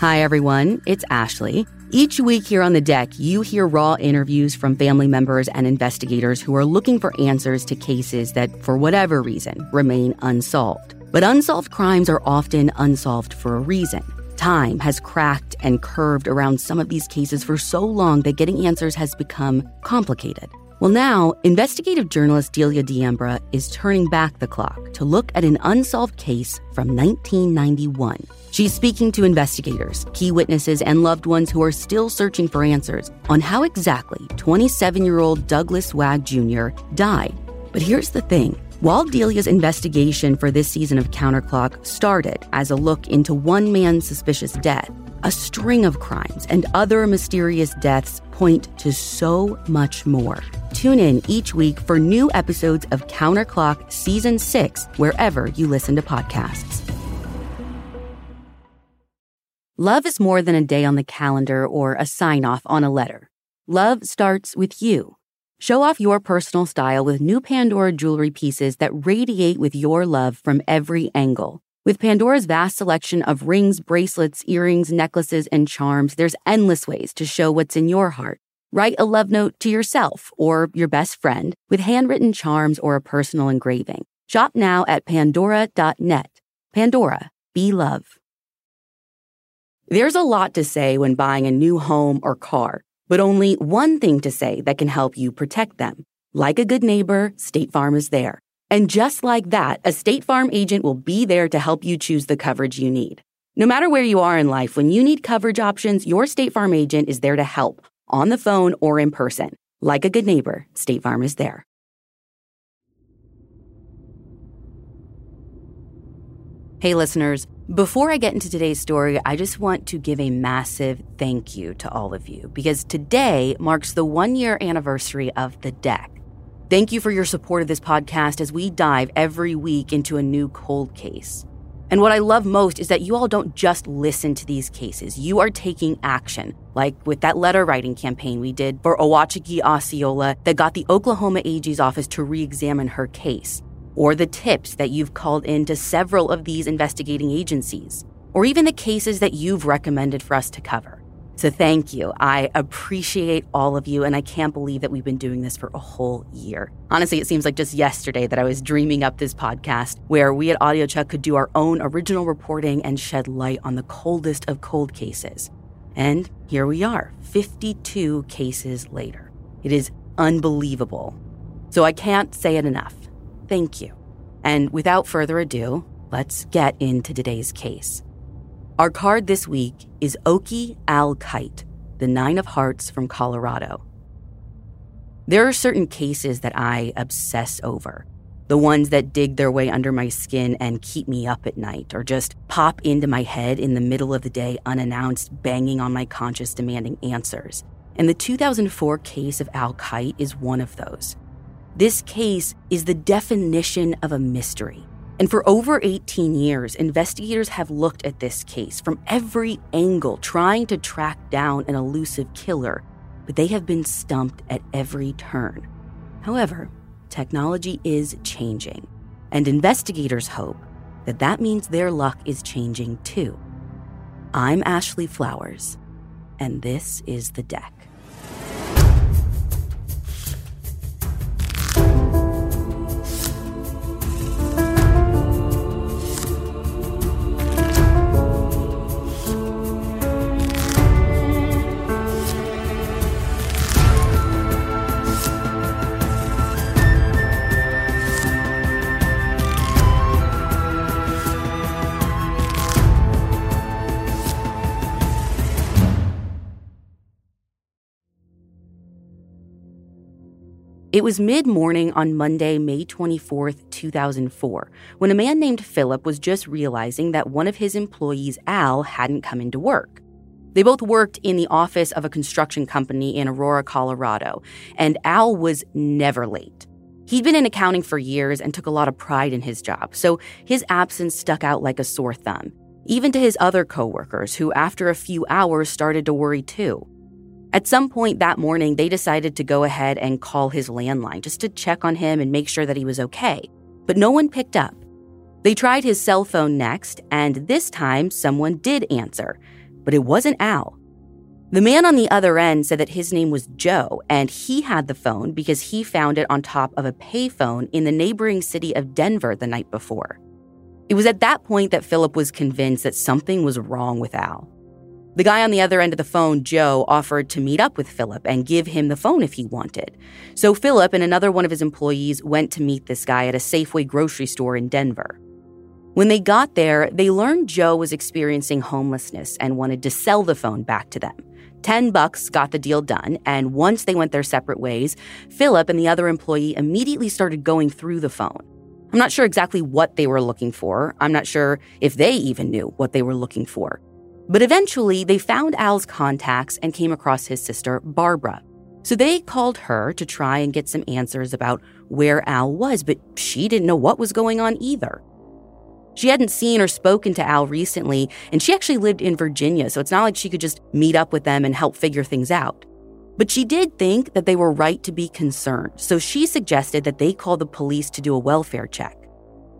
Hi, everyone. It's Ashley. Each week here on the deck, you hear raw interviews from family members and investigators who are looking for answers to cases that, for whatever reason, remain unsolved. But unsolved crimes are often unsolved for a reason. Time has cracked and curved around some of these cases for so long that getting answers has become complicated. Well, now, investigative journalist Delia D'Ambra is turning back the clock to look at an unsolved case from 1991. She's speaking to investigators, key witnesses, and loved ones who are still searching for answers on how exactly 27 year old Douglas Wag Jr. died. But here's the thing while Delia's investigation for this season of Counterclock started as a look into one man's suspicious death, a string of crimes and other mysterious deaths point to so much more. Tune in each week for new episodes of Counterclock Season 6 wherever you listen to podcasts. Love is more than a day on the calendar or a sign off on a letter. Love starts with you. Show off your personal style with new Pandora jewelry pieces that radiate with your love from every angle. With Pandora's vast selection of rings, bracelets, earrings, necklaces, and charms, there's endless ways to show what's in your heart. Write a love note to yourself or your best friend with handwritten charms or a personal engraving. Shop now at pandora.net. Pandora, be love. There's a lot to say when buying a new home or car but only one thing to say that can help you protect them. Like a good neighbor, State Farm is there. And just like that, a State Farm agent will be there to help you choose the coverage you need. No matter where you are in life, when you need coverage options, your State Farm agent is there to help, on the phone or in person. Like a good neighbor, State Farm is there. Hey, listeners. Before I get into today's story, I just want to give a massive thank you to all of you because today marks the one year anniversary of The Deck. Thank you for your support of this podcast as we dive every week into a new cold case. And what I love most is that you all don't just listen to these cases, you are taking action, like with that letter writing campaign we did for Owachige Osceola that got the Oklahoma AG's office to re examine her case or the tips that you've called in to several of these investigating agencies, or even the cases that you've recommended for us to cover. So thank you. I appreciate all of you, and I can't believe that we've been doing this for a whole year. Honestly, it seems like just yesterday that I was dreaming up this podcast where we at AudioChuck could do our own original reporting and shed light on the coldest of cold cases. And here we are, 52 cases later. It is unbelievable. So I can't say it enough. Thank you. And without further ado, let's get into today's case. Our card this week is Oakey Al Kite, the Nine of Hearts from Colorado. There are certain cases that I obsess over. The ones that dig their way under my skin and keep me up at night, or just pop into my head in the middle of the day unannounced, banging on my conscience demanding answers. And the 2004 case of Al Kite is one of those. This case is the definition of a mystery. And for over 18 years, investigators have looked at this case from every angle, trying to track down an elusive killer, but they have been stumped at every turn. However, technology is changing, and investigators hope that that means their luck is changing too. I'm Ashley Flowers, and this is The Deck. It was mid morning on Monday, May 24, 2004, when a man named Philip was just realizing that one of his employees, Al, hadn't come into work. They both worked in the office of a construction company in Aurora, Colorado, and Al was never late. He'd been in accounting for years and took a lot of pride in his job, so his absence stuck out like a sore thumb, even to his other coworkers, who after a few hours started to worry too. At some point that morning, they decided to go ahead and call his landline just to check on him and make sure that he was okay. But no one picked up. They tried his cell phone next, and this time someone did answer. but it wasn't Al. The man on the other end said that his name was Joe, and he had the phone because he found it on top of a payphone in the neighboring city of Denver the night before. It was at that point that Philip was convinced that something was wrong with Al. The guy on the other end of the phone, Joe, offered to meet up with Philip and give him the phone if he wanted. So Philip and another one of his employees went to meet this guy at a Safeway grocery store in Denver. When they got there, they learned Joe was experiencing homelessness and wanted to sell the phone back to them. 10 bucks got the deal done, and once they went their separate ways, Philip and the other employee immediately started going through the phone. I'm not sure exactly what they were looking for. I'm not sure if they even knew what they were looking for. But eventually, they found Al's contacts and came across his sister, Barbara. So they called her to try and get some answers about where Al was, but she didn't know what was going on either. She hadn't seen or spoken to Al recently, and she actually lived in Virginia, so it's not like she could just meet up with them and help figure things out. But she did think that they were right to be concerned, so she suggested that they call the police to do a welfare check.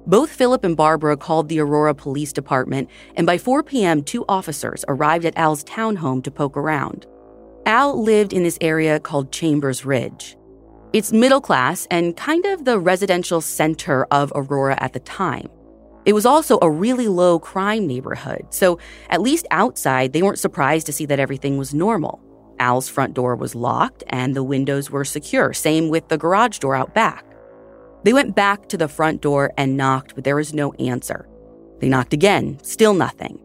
Both Philip and Barbara called the Aurora Police Department, and by 4 p.m., two officers arrived at Al's townhome to poke around. Al lived in this area called Chambers Ridge. It's middle class and kind of the residential center of Aurora at the time. It was also a really low crime neighborhood, so at least outside, they weren't surprised to see that everything was normal. Al's front door was locked and the windows were secure, same with the garage door out back. They went back to the front door and knocked, but there was no answer. They knocked again, still nothing.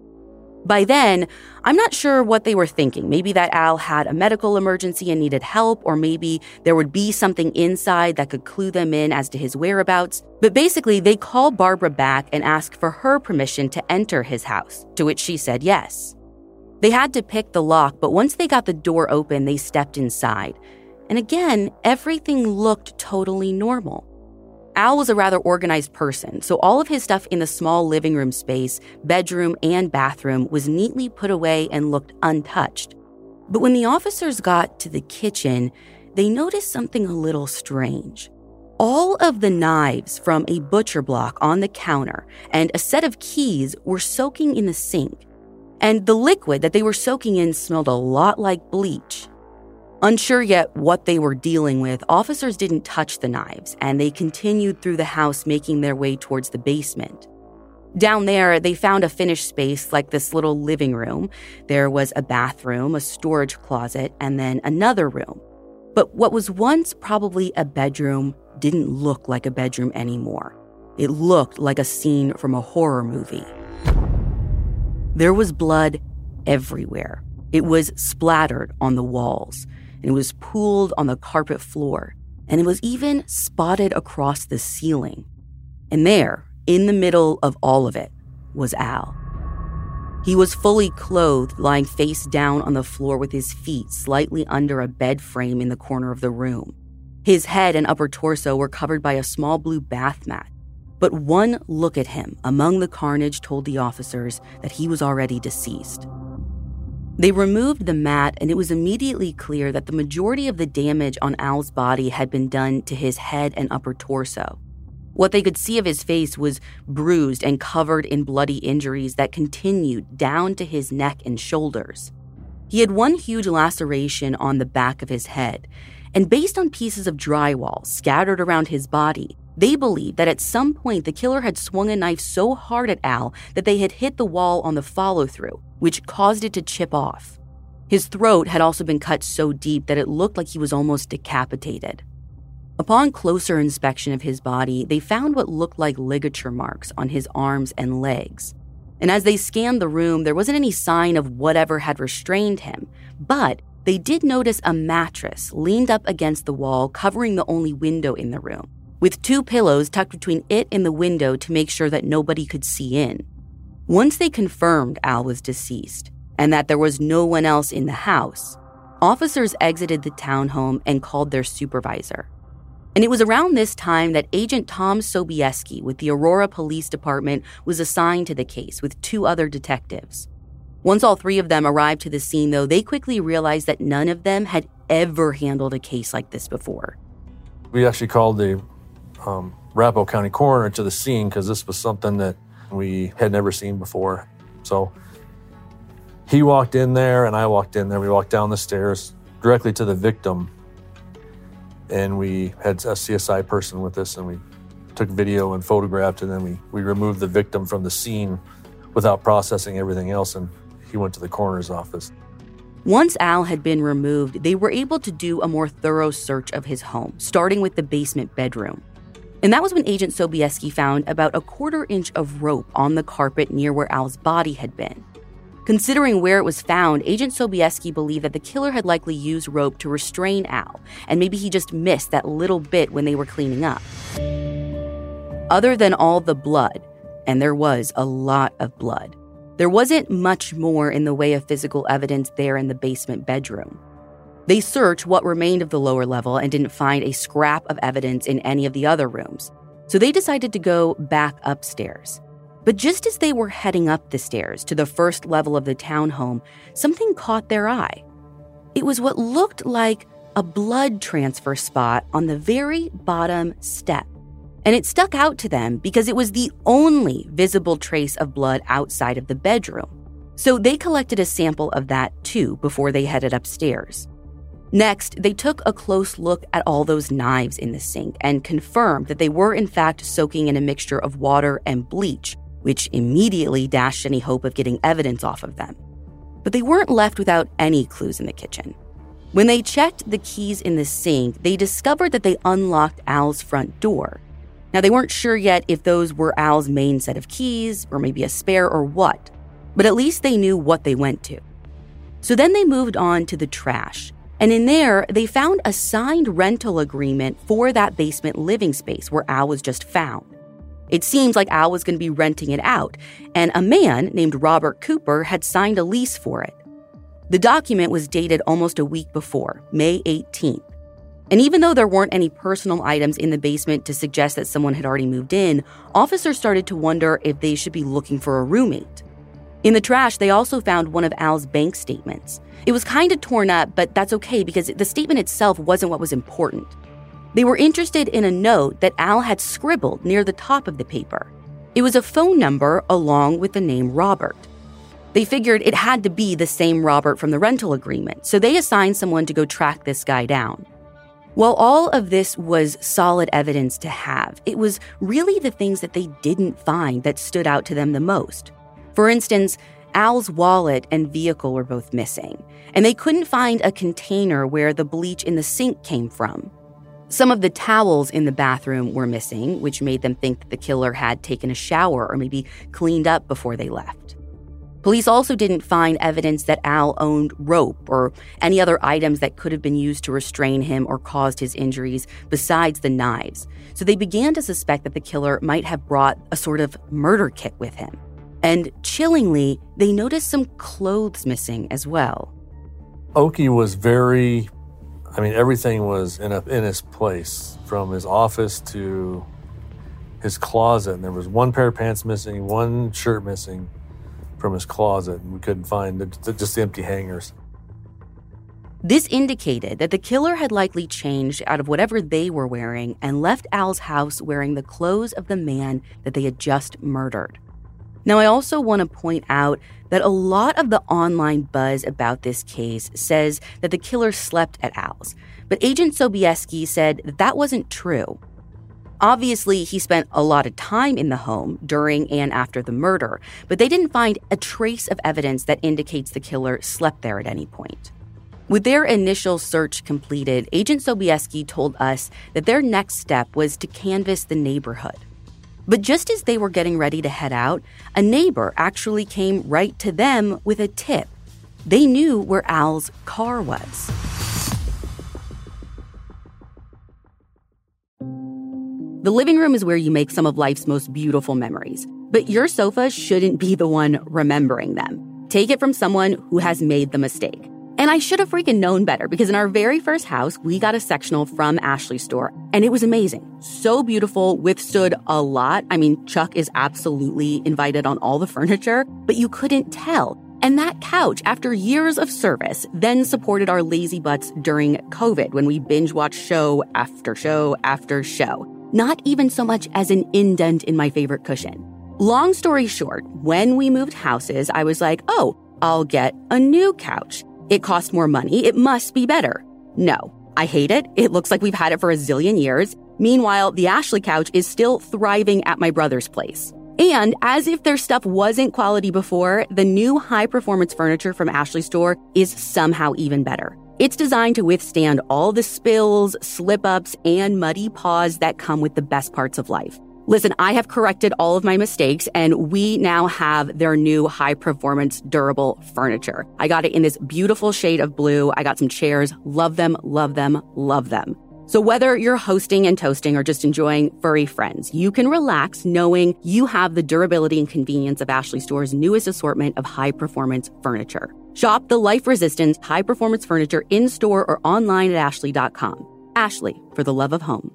By then, I'm not sure what they were thinking. Maybe that Al had a medical emergency and needed help, or maybe there would be something inside that could clue them in as to his whereabouts. But basically, they called Barbara back and asked for her permission to enter his house, to which she said yes. They had to pick the lock, but once they got the door open, they stepped inside. And again, everything looked totally normal. Al was a rather organized person, so all of his stuff in the small living room space, bedroom, and bathroom was neatly put away and looked untouched. But when the officers got to the kitchen, they noticed something a little strange. All of the knives from a butcher block on the counter and a set of keys were soaking in the sink. And the liquid that they were soaking in smelled a lot like bleach. Unsure yet what they were dealing with, officers didn't touch the knives and they continued through the house, making their way towards the basement. Down there, they found a finished space like this little living room. There was a bathroom, a storage closet, and then another room. But what was once probably a bedroom didn't look like a bedroom anymore. It looked like a scene from a horror movie. There was blood everywhere. It was splattered on the walls and it was pooled on the carpet floor, and it was even spotted across the ceiling. And there, in the middle of all of it, was Al. He was fully clothed, lying face down on the floor with his feet slightly under a bed frame in the corner of the room. His head and upper torso were covered by a small blue bath mat. But one look at him among the carnage told the officers that he was already deceased. They removed the mat, and it was immediately clear that the majority of the damage on Al's body had been done to his head and upper torso. What they could see of his face was bruised and covered in bloody injuries that continued down to his neck and shoulders. He had one huge laceration on the back of his head, and based on pieces of drywall scattered around his body, they believed that at some point the killer had swung a knife so hard at Al that they had hit the wall on the follow through, which caused it to chip off. His throat had also been cut so deep that it looked like he was almost decapitated. Upon closer inspection of his body, they found what looked like ligature marks on his arms and legs. And as they scanned the room, there wasn't any sign of whatever had restrained him, but they did notice a mattress leaned up against the wall, covering the only window in the room with two pillows tucked between it and the window to make sure that nobody could see in. Once they confirmed Al was deceased and that there was no one else in the house, officers exited the townhome and called their supervisor. And it was around this time that Agent Tom Sobieski with the Aurora Police Department was assigned to the case with two other detectives. Once all three of them arrived to the scene, though, they quickly realized that none of them had ever handled a case like this before. We actually called the um, County coroner to the scene because this was something that we had never seen before. So he walked in there and I walked in there. We walked down the stairs directly to the victim. And we had a CSI person with us and we took video and photographed and then we, we removed the victim from the scene without processing everything else and he went to the coroner's office. Once Al had been removed, they were able to do a more thorough search of his home, starting with the basement bedroom. And that was when Agent Sobieski found about a quarter inch of rope on the carpet near where Al's body had been. Considering where it was found, Agent Sobieski believed that the killer had likely used rope to restrain Al, and maybe he just missed that little bit when they were cleaning up. Other than all the blood, and there was a lot of blood, there wasn't much more in the way of physical evidence there in the basement bedroom. They searched what remained of the lower level and didn't find a scrap of evidence in any of the other rooms, so they decided to go back upstairs. But just as they were heading up the stairs to the first level of the townhome, something caught their eye. It was what looked like a blood transfer spot on the very bottom step. And it stuck out to them because it was the only visible trace of blood outside of the bedroom. So they collected a sample of that too before they headed upstairs. Next, they took a close look at all those knives in the sink and confirmed that they were in fact soaking in a mixture of water and bleach, which immediately dashed any hope of getting evidence off of them. But they weren't left without any clues in the kitchen. When they checked the keys in the sink, they discovered that they unlocked Al's front door. Now, they weren't sure yet if those were Al's main set of keys, or maybe a spare, or what, but at least they knew what they went to. So then they moved on to the trash, and in there, they found a signed rental agreement for that basement living space where Al was just found. It seems like Al was going to be renting it out, and a man named Robert Cooper had signed a lease for it. The document was dated almost a week before, May 18th. And even though there weren't any personal items in the basement to suggest that someone had already moved in, officers started to wonder if they should be looking for a roommate. In the trash, they also found one of Al's bank statements. It was kind of torn up, but that's okay because the statement itself wasn't what was important. They were interested in a note that Al had scribbled near the top of the paper. It was a phone number along with the name Robert. They figured it had to be the same Robert from the rental agreement, so they assigned someone to go track this guy down. While all of this was solid evidence to have, it was really the things that they didn't find that stood out to them the most. For instance, Al's wallet and vehicle were both missing, and they couldn't find a container where the bleach in the sink came from. Some of the towels in the bathroom were missing, which made them think that the killer had taken a shower or maybe cleaned up before they left. Police also didn't find evidence that Al owned rope or any other items that could have been used to restrain him or caused his injuries besides the knives. So they began to suspect that the killer might have brought a sort of murder kit with him. And chillingly, they noticed some clothes missing as well. Oakey was very I mean, everything was in a, in its place, from his office to his closet. And there was one pair of pants missing, one shirt missing from his closet, and we couldn't find the, just the empty hangers. This indicated that the killer had likely changed out of whatever they were wearing and left Al's house wearing the clothes of the man that they had just murdered. Now, I also want to point out that a lot of the online buzz about this case says that the killer slept at Al's, but Agent Sobieski said that that wasn't true. Obviously, he spent a lot of time in the home during and after the murder, but they didn't find a trace of evidence that indicates the killer slept there at any point. With their initial search completed, Agent Sobieski told us that their next step was to canvass the neighborhood. But just as they were getting ready to head out, a neighbor actually came right to them with a tip. They knew where Al's car was. The living room is where you make some of life's most beautiful memories, but your sofa shouldn't be the one remembering them. Take it from someone who has made the mistake. And I should have freaking known better because in our very first house, we got a sectional from Ashley's store and it was amazing. So beautiful, withstood a lot. I mean, Chuck is absolutely invited on all the furniture, but you couldn't tell. And that couch, after years of service, then supported our lazy butts during COVID when we binge watched show after show after show. Not even so much as an indent in my favorite cushion. Long story short, when we moved houses, I was like, oh, I'll get a new couch. It costs more money. It must be better. No, I hate it. It looks like we've had it for a zillion years. Meanwhile, the Ashley couch is still thriving at my brother's place. And as if their stuff wasn't quality before, the new high performance furniture from Ashley Store is somehow even better. It's designed to withstand all the spills, slip ups, and muddy paws that come with the best parts of life. Listen, I have corrected all of my mistakes and we now have their new high performance durable furniture. I got it in this beautiful shade of blue. I got some chairs. Love them, love them, love them. So whether you're hosting and toasting or just enjoying furry friends, you can relax knowing you have the durability and convenience of Ashley Store's newest assortment of high performance furniture. Shop the life resistant high performance furniture in store or online at ashley.com. Ashley, for the love of home.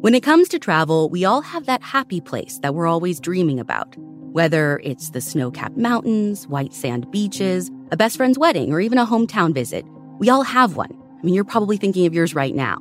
When it comes to travel, we all have that happy place that we're always dreaming about. Whether it's the snow capped mountains, white sand beaches, a best friend's wedding, or even a hometown visit, we all have one. I mean, you're probably thinking of yours right now.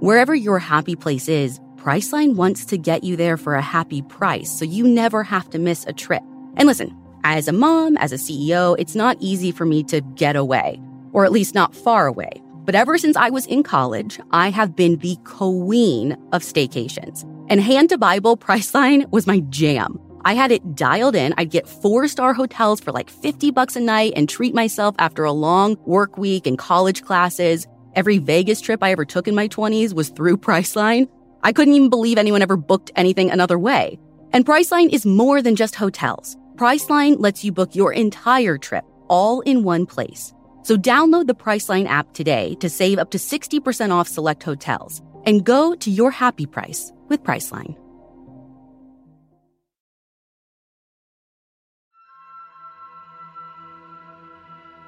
Wherever your happy place is, Priceline wants to get you there for a happy price so you never have to miss a trip. And listen, as a mom, as a CEO, it's not easy for me to get away, or at least not far away. But ever since I was in college, I have been the queen of staycations. And hand to Bible, Priceline was my jam. I had it dialed in. I'd get four star hotels for like 50 bucks a night and treat myself after a long work week and college classes. Every Vegas trip I ever took in my 20s was through Priceline. I couldn't even believe anyone ever booked anything another way. And Priceline is more than just hotels. Priceline lets you book your entire trip all in one place. So download the Priceline app today to save up to 60% off select hotels and go to your happy price with Priceline.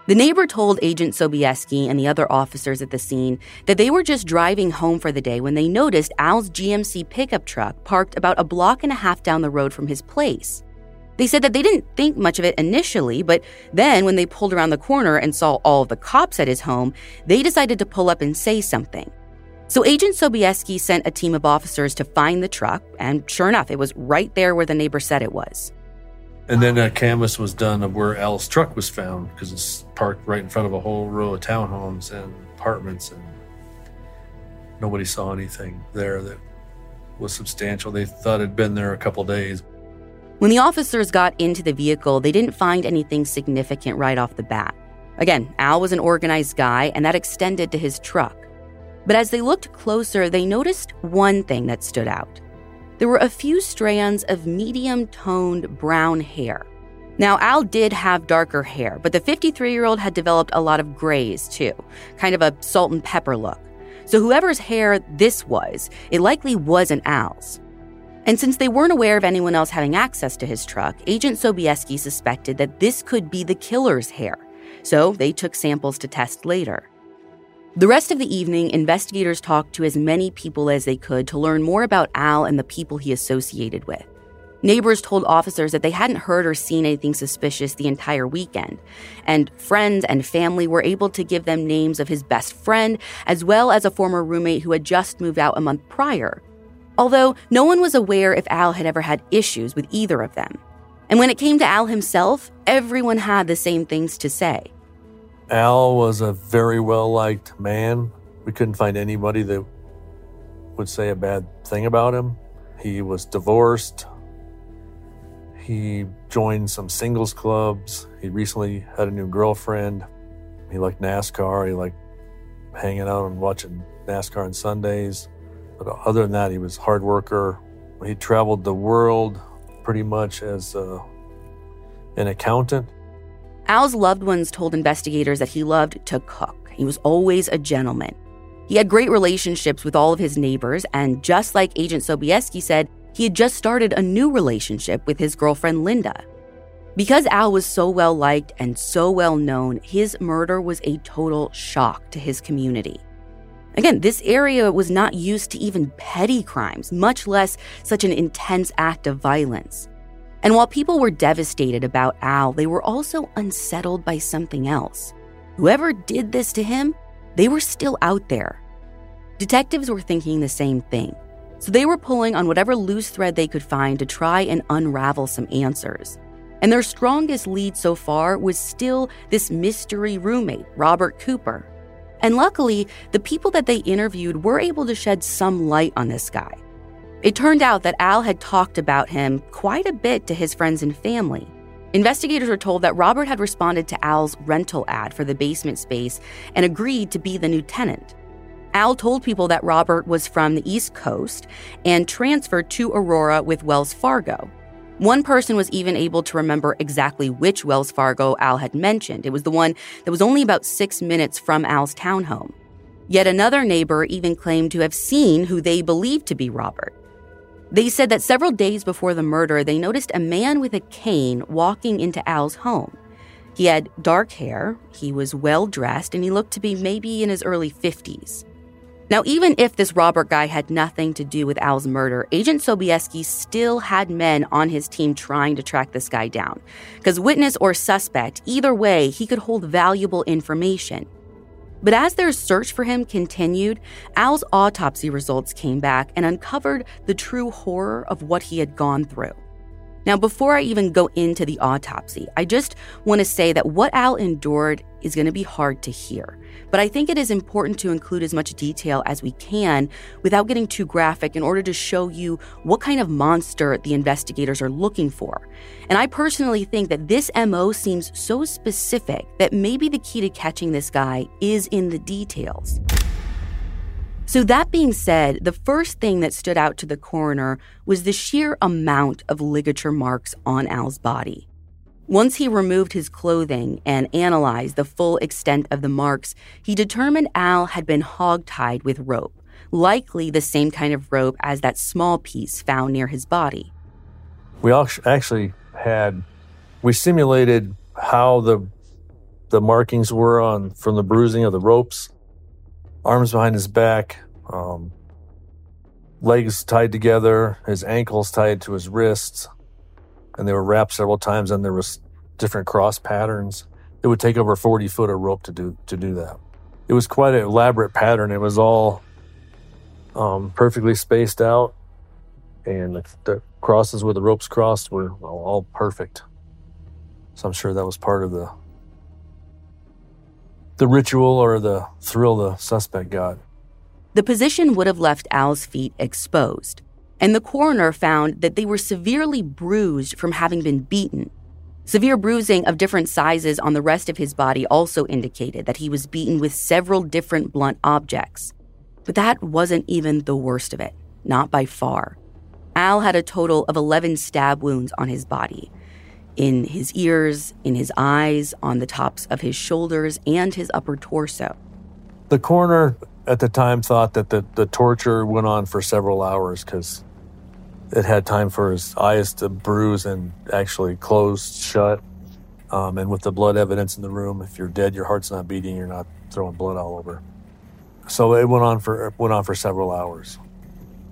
The neighbor told Agent Sobieski and the other officers at the scene that they were just driving home for the day when they noticed Al's GMC pickup truck parked about a block and a half down the road from his place. They said that they didn't think much of it initially, but then when they pulled around the corner and saw all of the cops at his home, they decided to pull up and say something. So Agent Sobieski sent a team of officers to find the truck, and sure enough, it was right there where the neighbor said it was. And then a canvas was done of where Al's truck was found because it's parked right in front of a whole row of townhomes and apartments, and nobody saw anything there that was substantial. They thought it'd been there a couple days. When the officers got into the vehicle, they didn't find anything significant right off the bat. Again, Al was an organized guy, and that extended to his truck. But as they looked closer, they noticed one thing that stood out there were a few strands of medium toned brown hair. Now, Al did have darker hair, but the 53 year old had developed a lot of grays too, kind of a salt and pepper look. So, whoever's hair this was, it likely wasn't Al's. And since they weren't aware of anyone else having access to his truck, Agent Sobieski suspected that this could be the killer's hair. So, they took samples to test later. The rest of the evening, investigators talked to as many people as they could to learn more about Al and the people he associated with. Neighbors told officers that they hadn't heard or seen anything suspicious the entire weekend, and friends and family were able to give them names of his best friend, as well as a former roommate who had just moved out a month prior. Although no one was aware if Al had ever had issues with either of them. And when it came to Al himself, everyone had the same things to say. Al was a very well liked man. We couldn't find anybody that would say a bad thing about him. He was divorced. He joined some singles clubs. He recently had a new girlfriend. He liked NASCAR. He liked hanging out and watching NASCAR on Sundays. But other than that, he was a hard worker. He traveled the world pretty much as a, an accountant. Al's loved ones told investigators that he loved to cook. He was always a gentleman. He had great relationships with all of his neighbors, and just like Agent Sobieski said, he had just started a new relationship with his girlfriend Linda. Because Al was so well liked and so well known, his murder was a total shock to his community. Again, this area was not used to even petty crimes, much less such an intense act of violence. And while people were devastated about Al, they were also unsettled by something else. Whoever did this to him, they were still out there. Detectives were thinking the same thing. So they were pulling on whatever loose thread they could find to try and unravel some answers. And their strongest lead so far was still this mystery roommate, Robert Cooper. And luckily, the people that they interviewed were able to shed some light on this guy. It turned out that Al had talked about him quite a bit to his friends and family. Investigators were told that Robert had responded to Al's rental ad for the basement space and agreed to be the new tenant. Al told people that Robert was from the East Coast and transferred to Aurora with Wells Fargo. One person was even able to remember exactly which Wells Fargo Al had mentioned. It was the one that was only about six minutes from Al's townhome. Yet another neighbor even claimed to have seen who they believed to be Robert. They said that several days before the murder, they noticed a man with a cane walking into Al's home. He had dark hair, he was well dressed, and he looked to be maybe in his early 50s. Now, even if this Robert guy had nothing to do with Al's murder, Agent Sobieski still had men on his team trying to track this guy down. Because witness or suspect, either way, he could hold valuable information. But as their search for him continued, Al's autopsy results came back and uncovered the true horror of what he had gone through. Now, before I even go into the autopsy, I just want to say that what Al endured is going to be hard to hear. But I think it is important to include as much detail as we can without getting too graphic in order to show you what kind of monster the investigators are looking for. And I personally think that this MO seems so specific that maybe the key to catching this guy is in the details. So, that being said, the first thing that stood out to the coroner was the sheer amount of ligature marks on Al's body. Once he removed his clothing and analyzed the full extent of the marks, he determined Al had been hogtied with rope, likely the same kind of rope as that small piece found near his body. We actually had, we simulated how the the markings were on from the bruising of the ropes arms behind his back, um, legs tied together, his ankles tied to his wrists, and they were wrapped several times. And there was different cross patterns. It would take over forty foot of rope to do to do that. It was quite an elaborate pattern. It was all um, perfectly spaced out, and the, the crosses where the ropes crossed were all perfect. So I'm sure that was part of the the ritual or the thrill the suspect got. The position would have left Al's feet exposed, and the coroner found that they were severely bruised from having been beaten. Severe bruising of different sizes on the rest of his body also indicated that he was beaten with several different blunt objects. But that wasn't even the worst of it, not by far. Al had a total of 11 stab wounds on his body, in his ears, in his eyes, on the tops of his shoulders, and his upper torso. The coroner at the time thought that the, the torture went on for several hours because it had time for his eyes to bruise and actually close shut. Um, and with the blood evidence in the room, if you're dead, your heart's not beating, you're not throwing blood all over. So it went on for went on for several hours.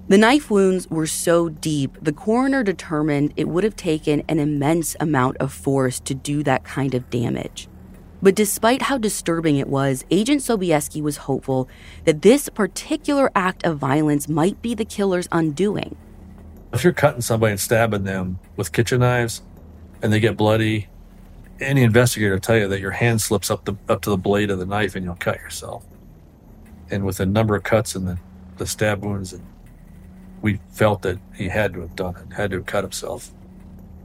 The knife wounds were so deep, the coroner determined it would have taken an immense amount of force to do that kind of damage. But despite how disturbing it was, Agent Sobieski was hopeful that this particular act of violence might be the killer's undoing. If you're cutting somebody and stabbing them with kitchen knives and they get bloody, any investigator will tell you that your hand slips up the up to the blade of the knife and you'll cut yourself. And with a number of cuts and the, the stab wounds and we felt that he had to have done it, had to have cut himself.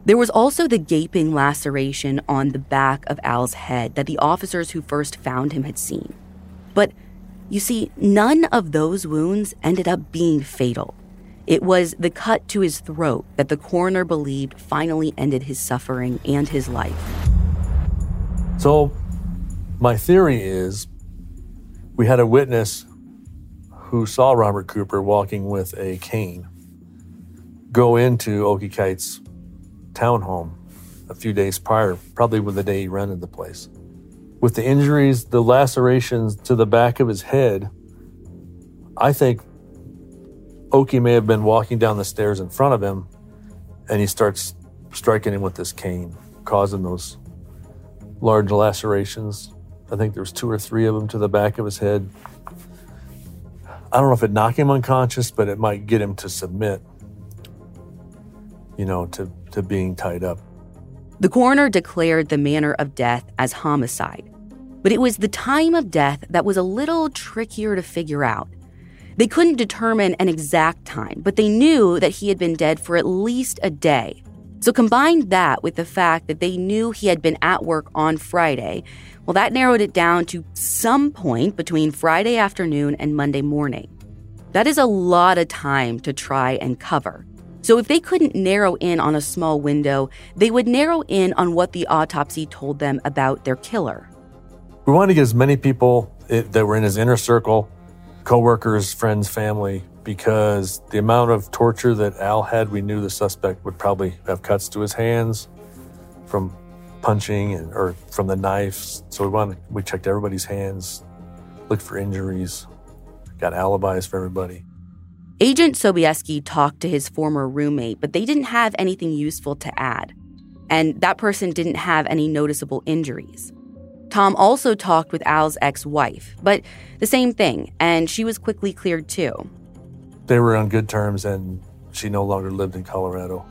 There was also the gaping laceration on the back of Al's head that the officers who first found him had seen. But you see, none of those wounds ended up being fatal. It was the cut to his throat that the coroner believed finally ended his suffering and his life. So, my theory is we had a witness who saw Robert Cooper walking with a cane go into Oakey Kite's townhome a few days prior, probably with the day he rented the place. With the injuries, the lacerations to the back of his head, I think Oakey may have been walking down the stairs in front of him and he starts striking him with this cane, causing those large lacerations. I think there's two or three of them to the back of his head. I don't know if it knock him unconscious, but it might get him to submit, you know, to, to being tied up. The coroner declared the manner of death as homicide, but it was the time of death that was a little trickier to figure out. They couldn't determine an exact time, but they knew that he had been dead for at least a day. So combine that with the fact that they knew he had been at work on Friday, well, that narrowed it down to some point between Friday afternoon and Monday morning. That is a lot of time to try and cover. So if they couldn't narrow in on a small window, they would narrow in on what the autopsy told them about their killer. We wanted to get as many people that were in his inner circle, coworkers, friends, family, because the amount of torture that Al had, we knew the suspect would probably have cuts to his hands from punching and, or from the knives. So we wanted, we checked everybody's hands, looked for injuries, got alibis for everybody. Agent Sobieski talked to his former roommate, but they didn't have anything useful to add. And that person didn't have any noticeable injuries. Tom also talked with Al's ex wife, but the same thing, and she was quickly cleared too. They were on good terms, and she no longer lived in Colorado.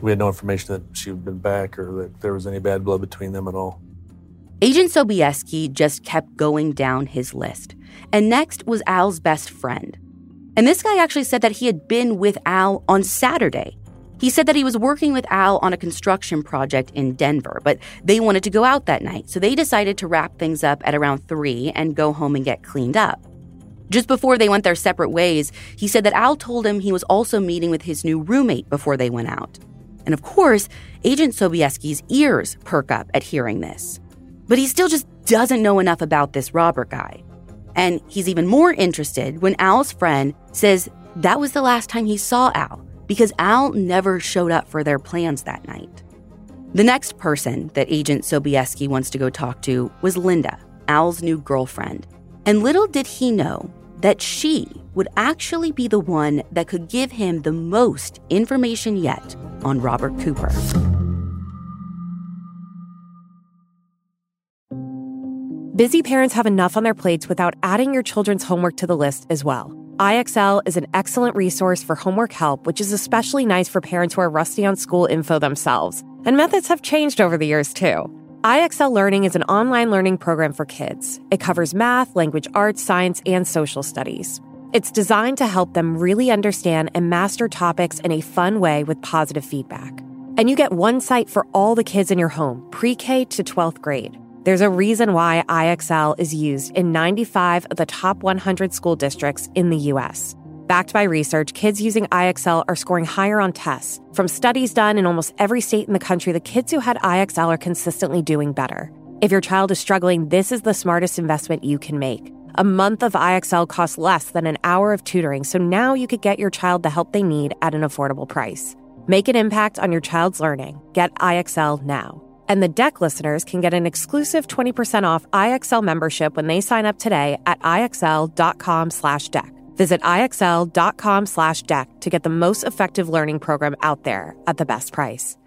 We had no information that she had been back or that there was any bad blood between them at all. Agent Sobieski just kept going down his list. And next was Al's best friend. And this guy actually said that he had been with Al on Saturday. He said that he was working with Al on a construction project in Denver, but they wanted to go out that night, so they decided to wrap things up at around 3 and go home and get cleaned up. Just before they went their separate ways, he said that Al told him he was also meeting with his new roommate before they went out. And of course, Agent Sobieski's ears perk up at hearing this. But he still just doesn't know enough about this Robert guy. And he's even more interested when Al's friend says that was the last time he saw Al because Al never showed up for their plans that night. The next person that Agent Sobieski wants to go talk to was Linda, Al's new girlfriend. And little did he know that she would actually be the one that could give him the most information yet on Robert Cooper. Busy parents have enough on their plates without adding your children's homework to the list as well. IXL is an excellent resource for homework help, which is especially nice for parents who are rusty on school info themselves. And methods have changed over the years, too. IXL Learning is an online learning program for kids. It covers math, language arts, science, and social studies. It's designed to help them really understand and master topics in a fun way with positive feedback. And you get one site for all the kids in your home, pre K to 12th grade. There's a reason why IXL is used in 95 of the top 100 school districts in the US. Backed by research, kids using IXL are scoring higher on tests. From studies done in almost every state in the country, the kids who had IXL are consistently doing better. If your child is struggling, this is the smartest investment you can make. A month of IXL costs less than an hour of tutoring, so now you could get your child the help they need at an affordable price. Make an impact on your child's learning. Get IXL now. And the deck listeners can get an exclusive 20% off IXL membership when they sign up today at IXL.com slash. Visit IXL.com slash deck to get the most effective learning program out there at the best price.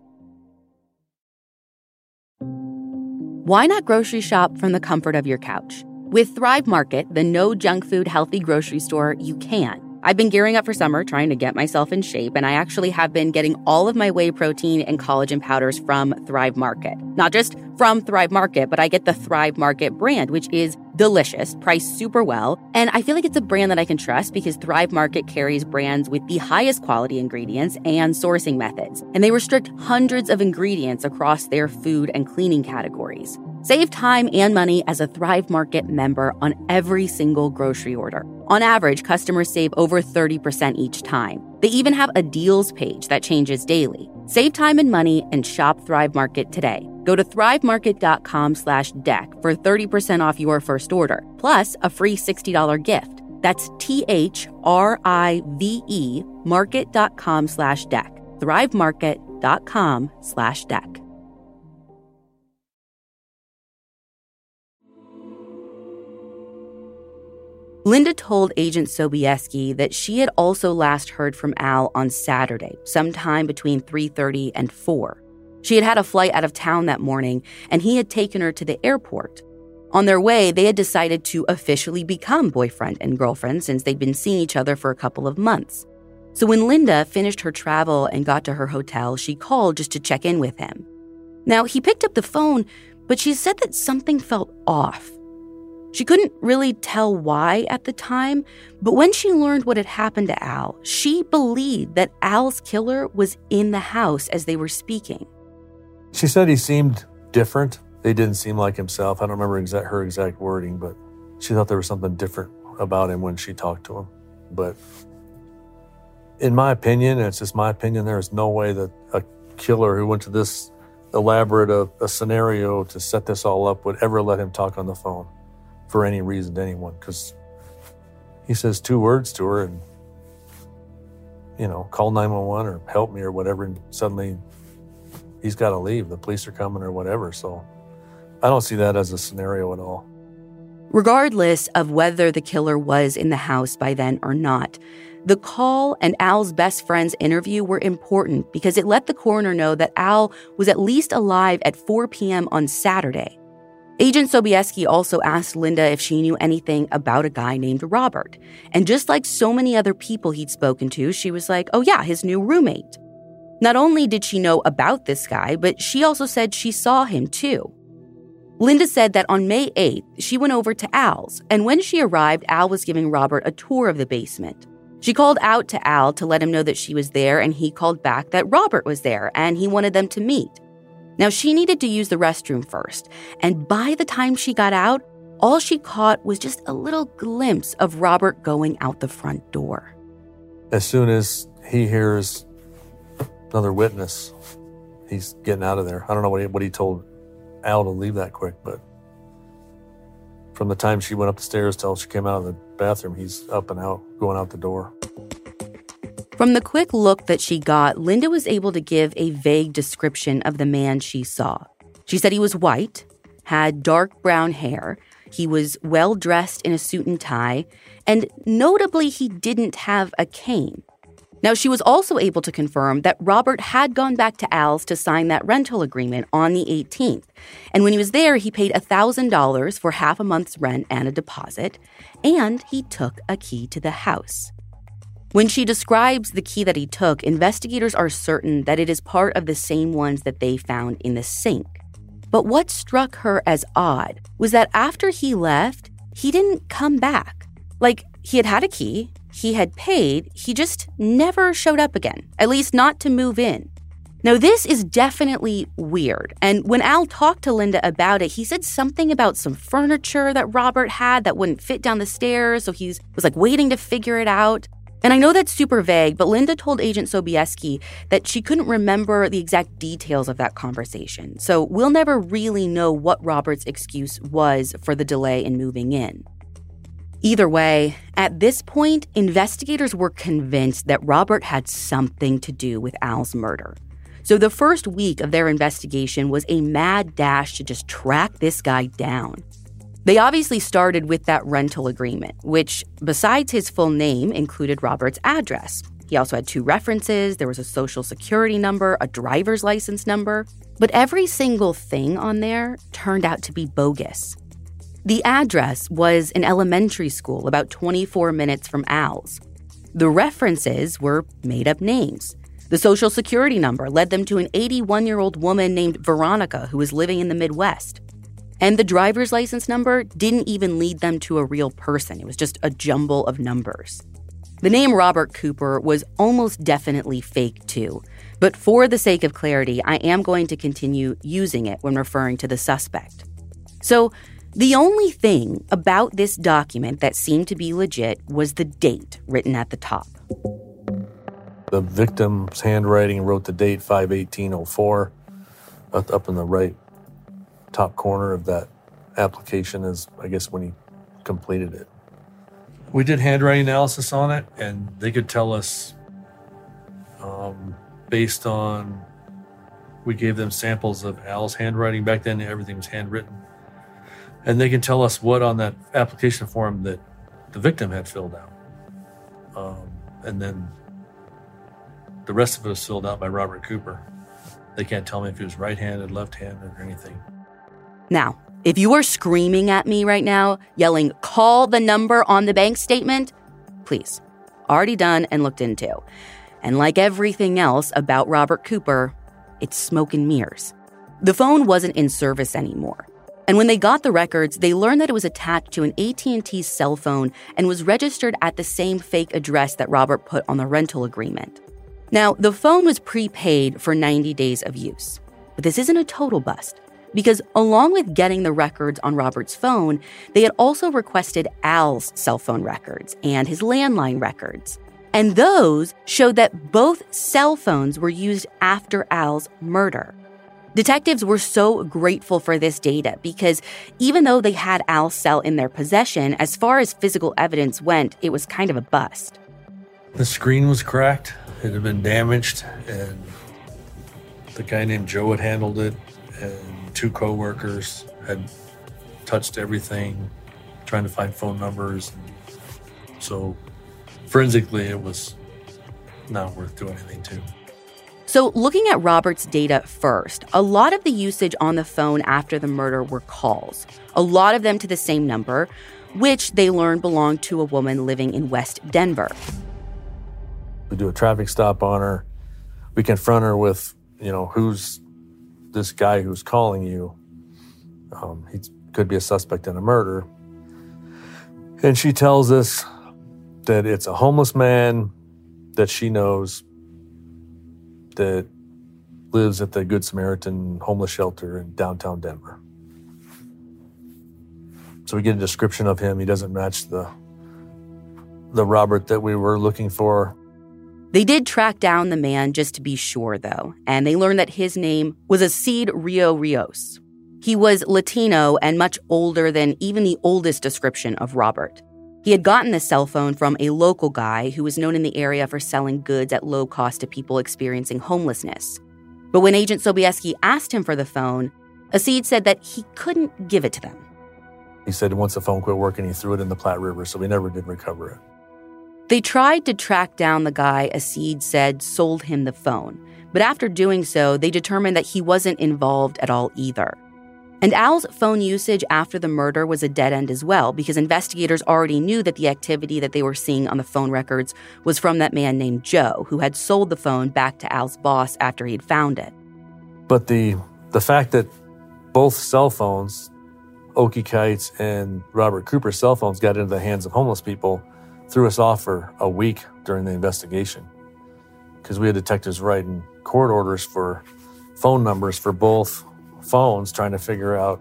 Why not grocery shop from the comfort of your couch? With Thrive Market, the no junk food healthy grocery store, you can. I've been gearing up for summer, trying to get myself in shape, and I actually have been getting all of my whey protein and collagen powders from Thrive Market. Not just from Thrive Market, but I get the Thrive Market brand, which is delicious, priced super well, and I feel like it's a brand that I can trust because Thrive Market carries brands with the highest quality ingredients and sourcing methods, and they restrict hundreds of ingredients across their food and cleaning categories. Save time and money as a Thrive Market member on every single grocery order. On average, customers save over 30% each time. They even have a deals page that changes daily. Save time and money and shop Thrive Market today. Go to thrivemarket.com slash deck for 30% off your first order, plus a free $60 gift. That's T-H-R-I-V-E market.com slash deck. thrivemarket.com slash deck. Linda told Agent Sobieski that she had also last heard from Al on Saturday, sometime between 3:30 and 4. She had had a flight out of town that morning and he had taken her to the airport. On their way, they had decided to officially become boyfriend and girlfriend since they'd been seeing each other for a couple of months. So when Linda finished her travel and got to her hotel, she called just to check in with him. Now, he picked up the phone, but she said that something felt off. She couldn't really tell why at the time, but when she learned what had happened to Al, she believed that Al's killer was in the house as they were speaking. She said he seemed different. They didn't seem like himself. I don't remember exact, her exact wording, but she thought there was something different about him when she talked to him. But in my opinion, and it's just my opinion, there is no way that a killer who went to this elaborate a, a scenario to set this all up would ever let him talk on the phone for any reason to anyone because he says two words to her and you know call 911 or help me or whatever and suddenly he's got to leave the police are coming or whatever so i don't see that as a scenario at all regardless of whether the killer was in the house by then or not the call and Al's best friend's interview were important because it let the coroner know that Al was at least alive at 4 p.m. on Saturday. Agent Sobieski also asked Linda if she knew anything about a guy named Robert. And just like so many other people he'd spoken to, she was like, oh, yeah, his new roommate. Not only did she know about this guy, but she also said she saw him too. Linda said that on May 8th, she went over to Al's, and when she arrived, Al was giving Robert a tour of the basement. She called out to Al to let him know that she was there, and he called back that Robert was there and he wanted them to meet. Now, she needed to use the restroom first, and by the time she got out, all she caught was just a little glimpse of Robert going out the front door. As soon as he hears another witness, he's getting out of there. I don't know what he, what he told Al to leave that quick, but from the time she went up the stairs till she came out of the bathroom, he's up and out, going out the door. From the quick look that she got, Linda was able to give a vague description of the man she saw. She said he was white, had dark brown hair, he was well dressed in a suit and tie, and notably, he didn't have a cane. Now, she was also able to confirm that Robert had gone back to Al's to sign that rental agreement on the 18th. And when he was there, he paid $1,000 for half a month's rent and a deposit, and he took a key to the house. When she describes the key that he took, investigators are certain that it is part of the same ones that they found in the sink. But what struck her as odd was that after he left, he didn't come back. Like, he had had a key, he had paid, he just never showed up again, at least not to move in. Now, this is definitely weird. And when Al talked to Linda about it, he said something about some furniture that Robert had that wouldn't fit down the stairs. So he was like waiting to figure it out. And I know that's super vague, but Linda told Agent Sobieski that she couldn't remember the exact details of that conversation. So we'll never really know what Robert's excuse was for the delay in moving in. Either way, at this point, investigators were convinced that Robert had something to do with Al's murder. So the first week of their investigation was a mad dash to just track this guy down. They obviously started with that rental agreement, which, besides his full name, included Robert's address. He also had two references there was a social security number, a driver's license number. But every single thing on there turned out to be bogus. The address was an elementary school about 24 minutes from Al's. The references were made up names. The social security number led them to an 81 year old woman named Veronica who was living in the Midwest. And the driver's license number didn't even lead them to a real person, it was just a jumble of numbers. The name Robert Cooper was almost definitely fake, too. But for the sake of clarity, I am going to continue using it when referring to the suspect. So, the only thing about this document that seemed to be legit was the date written at the top. The victim's handwriting wrote the date 51804 up in the right top corner of that application is, I guess, when he completed it. We did handwriting analysis on it, and they could tell us um, based on we gave them samples of Al's handwriting. Back then, everything was handwritten and they can tell us what on that application form that the victim had filled out. Um, and then the rest of it was filled out by Robert Cooper. They can't tell me if he was right handed, left handed, or anything. Now, if you are screaming at me right now, yelling, call the number on the bank statement, please. Already done and looked into. And like everything else about Robert Cooper, it's smoke and mirrors. The phone wasn't in service anymore. And when they got the records, they learned that it was attached to an AT&T cell phone and was registered at the same fake address that Robert put on the rental agreement. Now, the phone was prepaid for 90 days of use. But this isn't a total bust because along with getting the records on Robert's phone, they had also requested Al's cell phone records and his landline records. And those showed that both cell phones were used after Al's murder. Detectives were so grateful for this data because even though they had Al's cell in their possession, as far as physical evidence went, it was kind of a bust. The screen was cracked, it had been damaged, and the guy named Joe had handled it, and two coworkers had touched everything, trying to find phone numbers. So forensically, it was not worth doing anything to. So, looking at Robert's data first, a lot of the usage on the phone after the murder were calls, a lot of them to the same number, which they learned belonged to a woman living in West Denver. We do a traffic stop on her. We confront her with, you know, who's this guy who's calling you? Um, he could be a suspect in a murder. And she tells us that it's a homeless man that she knows that lives at the Good Samaritan homeless shelter in downtown Denver. So we get a description of him. He doesn't match the the Robert that we were looking for. They did track down the man just to be sure, though, and they learned that his name was Acid Rio Rios. He was Latino and much older than even the oldest description of Robert. He had gotten the cell phone from a local guy who was known in the area for selling goods at low cost to people experiencing homelessness. But when Agent Sobieski asked him for the phone, Acid said that he couldn't give it to them. He said once the phone quit working, he threw it in the Platte River, so we never did recover it. They tried to track down the guy Acid said sold him the phone, but after doing so, they determined that he wasn't involved at all either. And Al's phone usage after the murder was a dead end as well, because investigators already knew that the activity that they were seeing on the phone records was from that man named Joe, who had sold the phone back to Al's boss after he'd found it. But the the fact that both cell phones, Oakey Kite's and Robert Cooper's cell phones, got into the hands of homeless people threw us off for a week during the investigation because we had detectives writing court orders for phone numbers for both phones trying to figure out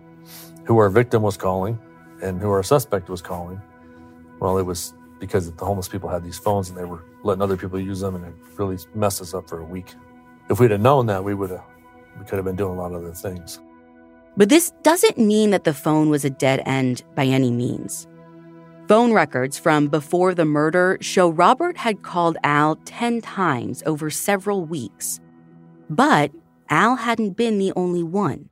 who our victim was calling and who our suspect was calling. Well, it was because the homeless people had these phones and they were letting other people use them, and it really messed us up for a week. If we'd have known that, we would have we could have been doing a lot of other things. But this doesn't mean that the phone was a dead end by any means. Phone records from before the murder show Robert had called Al 10 times over several weeks. But Al hadn't been the only one.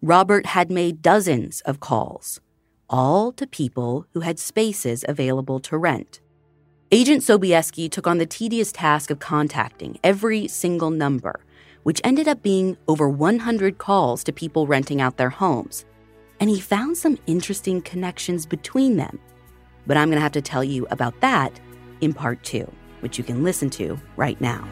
Robert had made dozens of calls, all to people who had spaces available to rent. Agent Sobieski took on the tedious task of contacting every single number, which ended up being over 100 calls to people renting out their homes. And he found some interesting connections between them. But I'm going to have to tell you about that in part two, which you can listen to right now.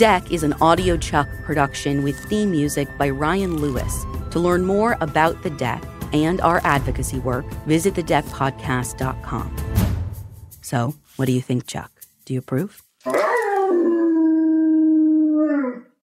Deck is an Audio Chuck production with theme music by Ryan Lewis. To learn more about The Deck and our advocacy work, visit thedeckpodcast.com. So, what do you think, Chuck? Do you approve?